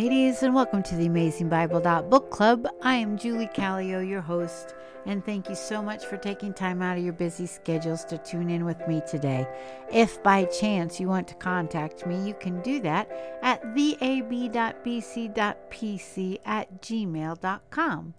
Ladies, and welcome to the Amazing Bible Book Club. I am Julie Callio, your host, and thank you so much for taking time out of your busy schedules to tune in with me today. If by chance you want to contact me, you can do that at vab.bc.pc at gmail.com.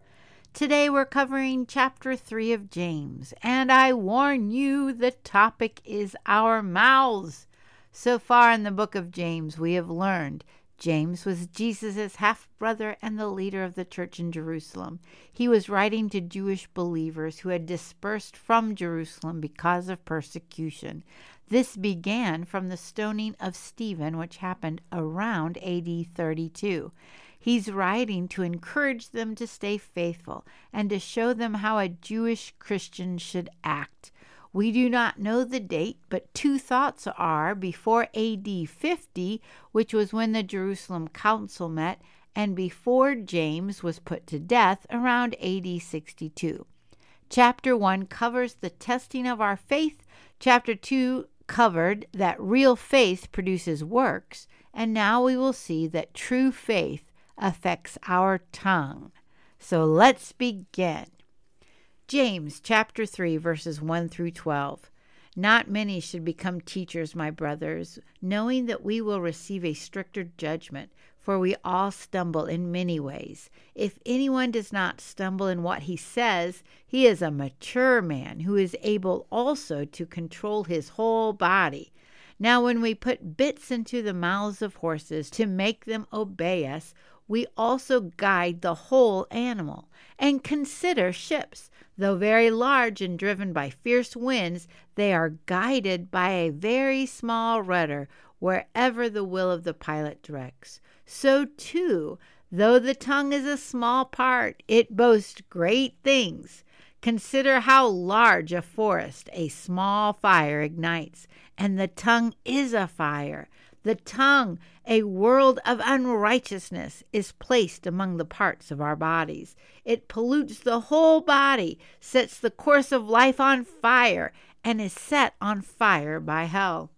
Today we're covering chapter 3 of James, and I warn you the topic is our mouths. So far in the book of James, we have learned James was Jesus' half brother and the leader of the church in Jerusalem. He was writing to Jewish believers who had dispersed from Jerusalem because of persecution. This began from the stoning of Stephen, which happened around AD 32. He's writing to encourage them to stay faithful and to show them how a Jewish Christian should act. We do not know the date, but two thoughts are before AD 50, which was when the Jerusalem Council met, and before James was put to death around AD 62. Chapter 1 covers the testing of our faith. Chapter 2 covered that real faith produces works. And now we will see that true faith affects our tongue. So let's begin. James chapter 3 verses 1 through 12. Not many should become teachers, my brothers, knowing that we will receive a stricter judgment, for we all stumble in many ways. If anyone does not stumble in what he says, he is a mature man who is able also to control his whole body. Now, when we put bits into the mouths of horses to make them obey us, we also guide the whole animal. And consider ships. Though very large and driven by fierce winds, they are guided by a very small rudder wherever the will of the pilot directs. So, too, though the tongue is a small part, it boasts great things. Consider how large a forest a small fire ignites, and the tongue is a fire. The tongue, a world of unrighteousness, is placed among the parts of our bodies. It pollutes the whole body, sets the course of life on fire, and is set on fire by hell.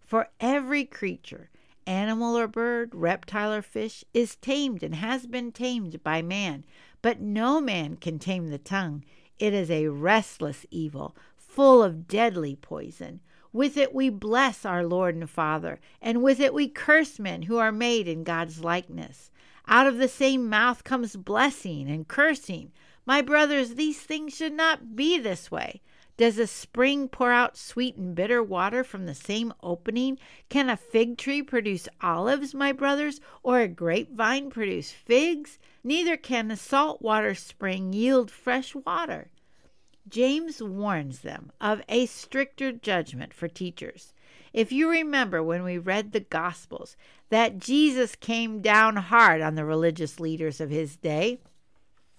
For every creature, animal or bird, reptile or fish, is tamed and has been tamed by man, but no man can tame the tongue. It is a restless evil, full of deadly poison. With it we bless our Lord and Father, and with it we curse men who are made in God's likeness. Out of the same mouth comes blessing and cursing. My brothers, these things should not be this way. Does a spring pour out sweet and bitter water from the same opening? Can a fig tree produce olives, my brothers, or a grapevine produce figs? Neither can a salt water spring yield fresh water. James warns them of a stricter judgment for teachers. If you remember when we read the Gospels, that Jesus came down hard on the religious leaders of his day.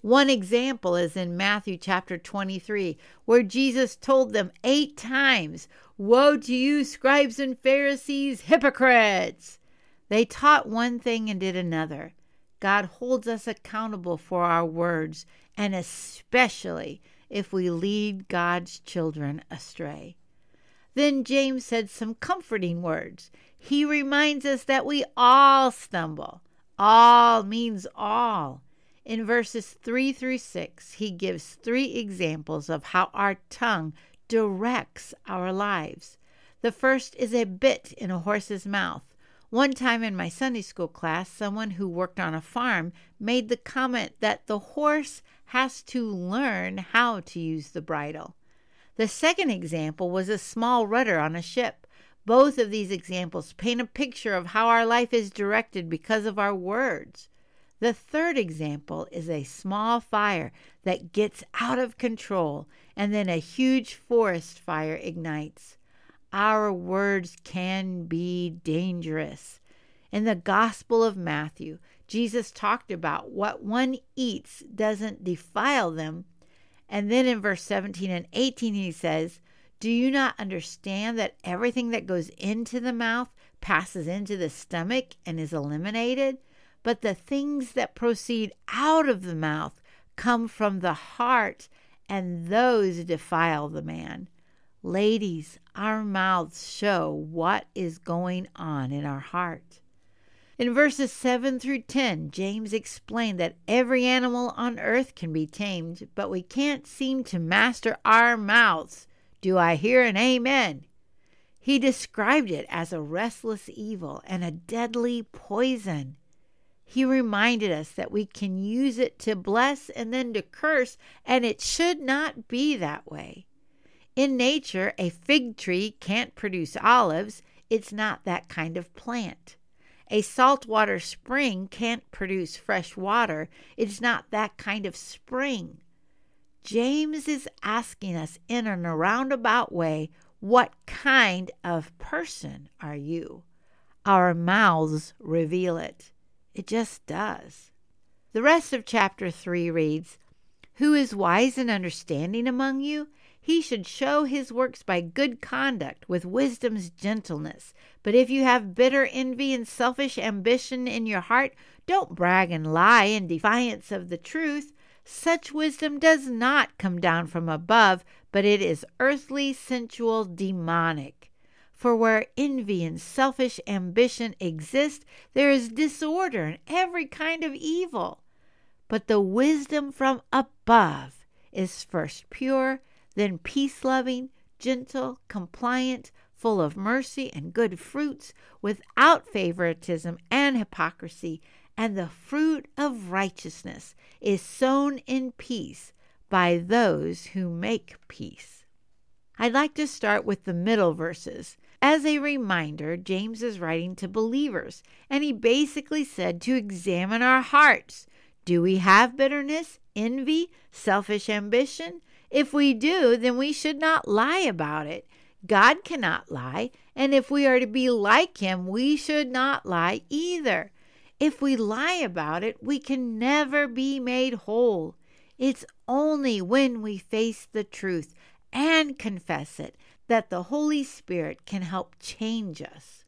One example is in Matthew chapter 23, where Jesus told them eight times, Woe to you, scribes and Pharisees, hypocrites! They taught one thing and did another. God holds us accountable for our words, and especially if we lead God's children astray. Then James said some comforting words. He reminds us that we all stumble. All means all. In verses 3 through 6, he gives three examples of how our tongue directs our lives. The first is a bit in a horse's mouth. One time in my Sunday school class, someone who worked on a farm made the comment that the horse has to learn how to use the bridle. The second example was a small rudder on a ship. Both of these examples paint a picture of how our life is directed because of our words. The third example is a small fire that gets out of control and then a huge forest fire ignites. Our words can be dangerous. In the Gospel of Matthew, Jesus talked about what one eats doesn't defile them. And then in verse 17 and 18, he says, Do you not understand that everything that goes into the mouth passes into the stomach and is eliminated? But the things that proceed out of the mouth come from the heart, and those defile the man. Ladies, our mouths show what is going on in our heart. In verses 7 through 10, James explained that every animal on earth can be tamed, but we can't seem to master our mouths. Do I hear an amen? He described it as a restless evil and a deadly poison. He reminded us that we can use it to bless and then to curse, and it should not be that way. In nature, a fig tree can't produce olives, it's not that kind of plant. A saltwater spring can't produce fresh water, it's not that kind of spring. James is asking us in a roundabout way what kind of person are you? Our mouths reveal it. It just does. The rest of chapter 3 reads Who is wise and understanding among you? He should show his works by good conduct, with wisdom's gentleness. But if you have bitter envy and selfish ambition in your heart, don't brag and lie in defiance of the truth. Such wisdom does not come down from above, but it is earthly, sensual, demonic. For where envy and selfish ambition exist, there is disorder and every kind of evil. But the wisdom from above is first pure, then peace loving, gentle, compliant, full of mercy and good fruits, without favoritism and hypocrisy. And the fruit of righteousness is sown in peace by those who make peace. I'd like to start with the middle verses as a reminder, James is writing to believers, and he basically said to examine our hearts. Do we have bitterness, envy, selfish ambition? If we do, then we should not lie about it. God cannot lie, and if we are to be like him, we should not lie either. If we lie about it, we can never be made whole. It's only when we face the truth and confess it that the Holy Spirit can help change us.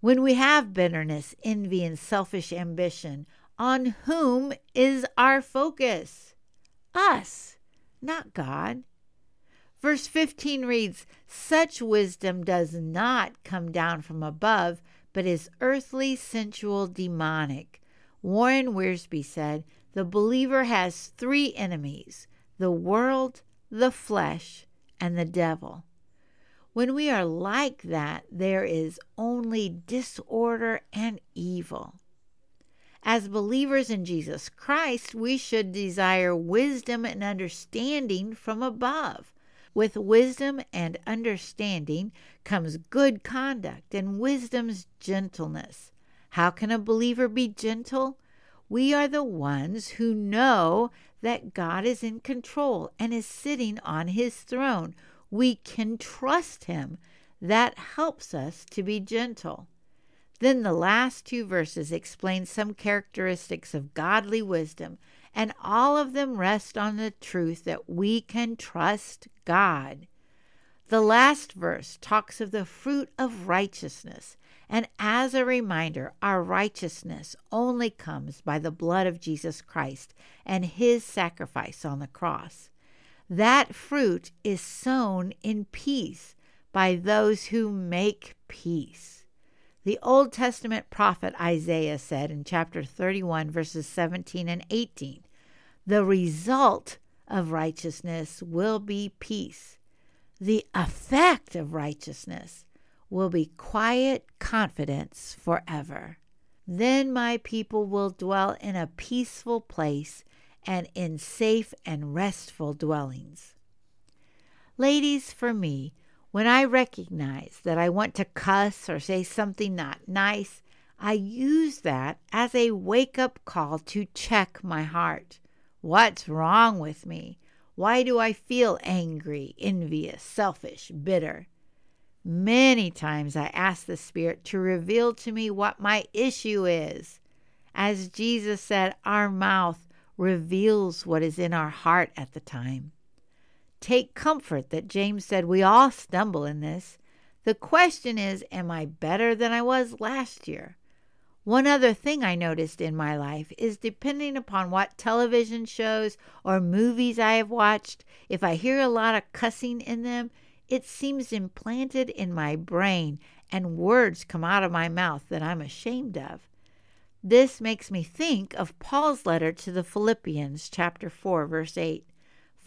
When we have bitterness, envy, and selfish ambition, on whom is our focus? Us, not God. Verse 15 reads, Such wisdom does not come down from above, but is earthly, sensual, demonic. Warren Wiersbe said, The believer has three enemies the world, the flesh, and the devil. When we are like that, there is only disorder and evil. As believers in Jesus Christ, we should desire wisdom and understanding from above. With wisdom and understanding comes good conduct and wisdom's gentleness. How can a believer be gentle? We are the ones who know that God is in control and is sitting on his throne we can trust Him. That helps us to be gentle. Then the last two verses explain some characteristics of godly wisdom, and all of them rest on the truth that we can trust God. The last verse talks of the fruit of righteousness, and as a reminder, our righteousness only comes by the blood of Jesus Christ and his sacrifice on the cross. That fruit is sown in peace by those who make peace. The Old Testament prophet Isaiah said in chapter 31, verses 17 and 18, The result of righteousness will be peace. The effect of righteousness will be quiet confidence forever. Then my people will dwell in a peaceful place and in safe and restful dwellings. Ladies, for me, when I recognize that I want to cuss or say something not nice, I use that as a wake up call to check my heart. What's wrong with me? Why do I feel angry, envious, selfish, bitter? Many times I ask the Spirit to reveal to me what my issue is. As Jesus said, our mouth reveals what is in our heart at the time. Take comfort that James said we all stumble in this. The question is, am I better than I was last year? One other thing I noticed in my life is depending upon what television shows or movies I have watched, if I hear a lot of cussing in them, it seems implanted in my brain and words come out of my mouth that I'm ashamed of. This makes me think of Paul's letter to the Philippians, chapter 4, verse 8.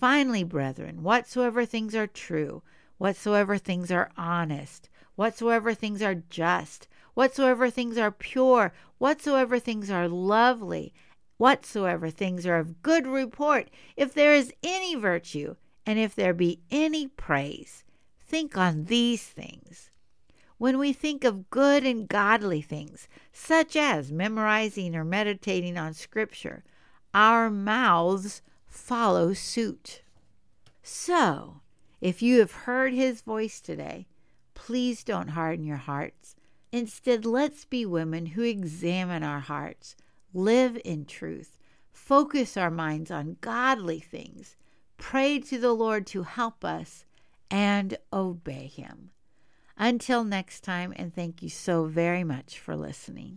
Finally, brethren, whatsoever things are true, whatsoever things are honest, whatsoever things are just, whatsoever things are pure, whatsoever things are lovely, whatsoever things are of good report, if there is any virtue, and if there be any praise, think on these things. When we think of good and godly things, such as memorizing or meditating on Scripture, our mouths follow suit. So, if you have heard His voice today, please don't harden your hearts. Instead, let's be women who examine our hearts, live in truth, focus our minds on godly things, pray to the Lord to help us, and obey Him. Until next time, and thank you so very much for listening.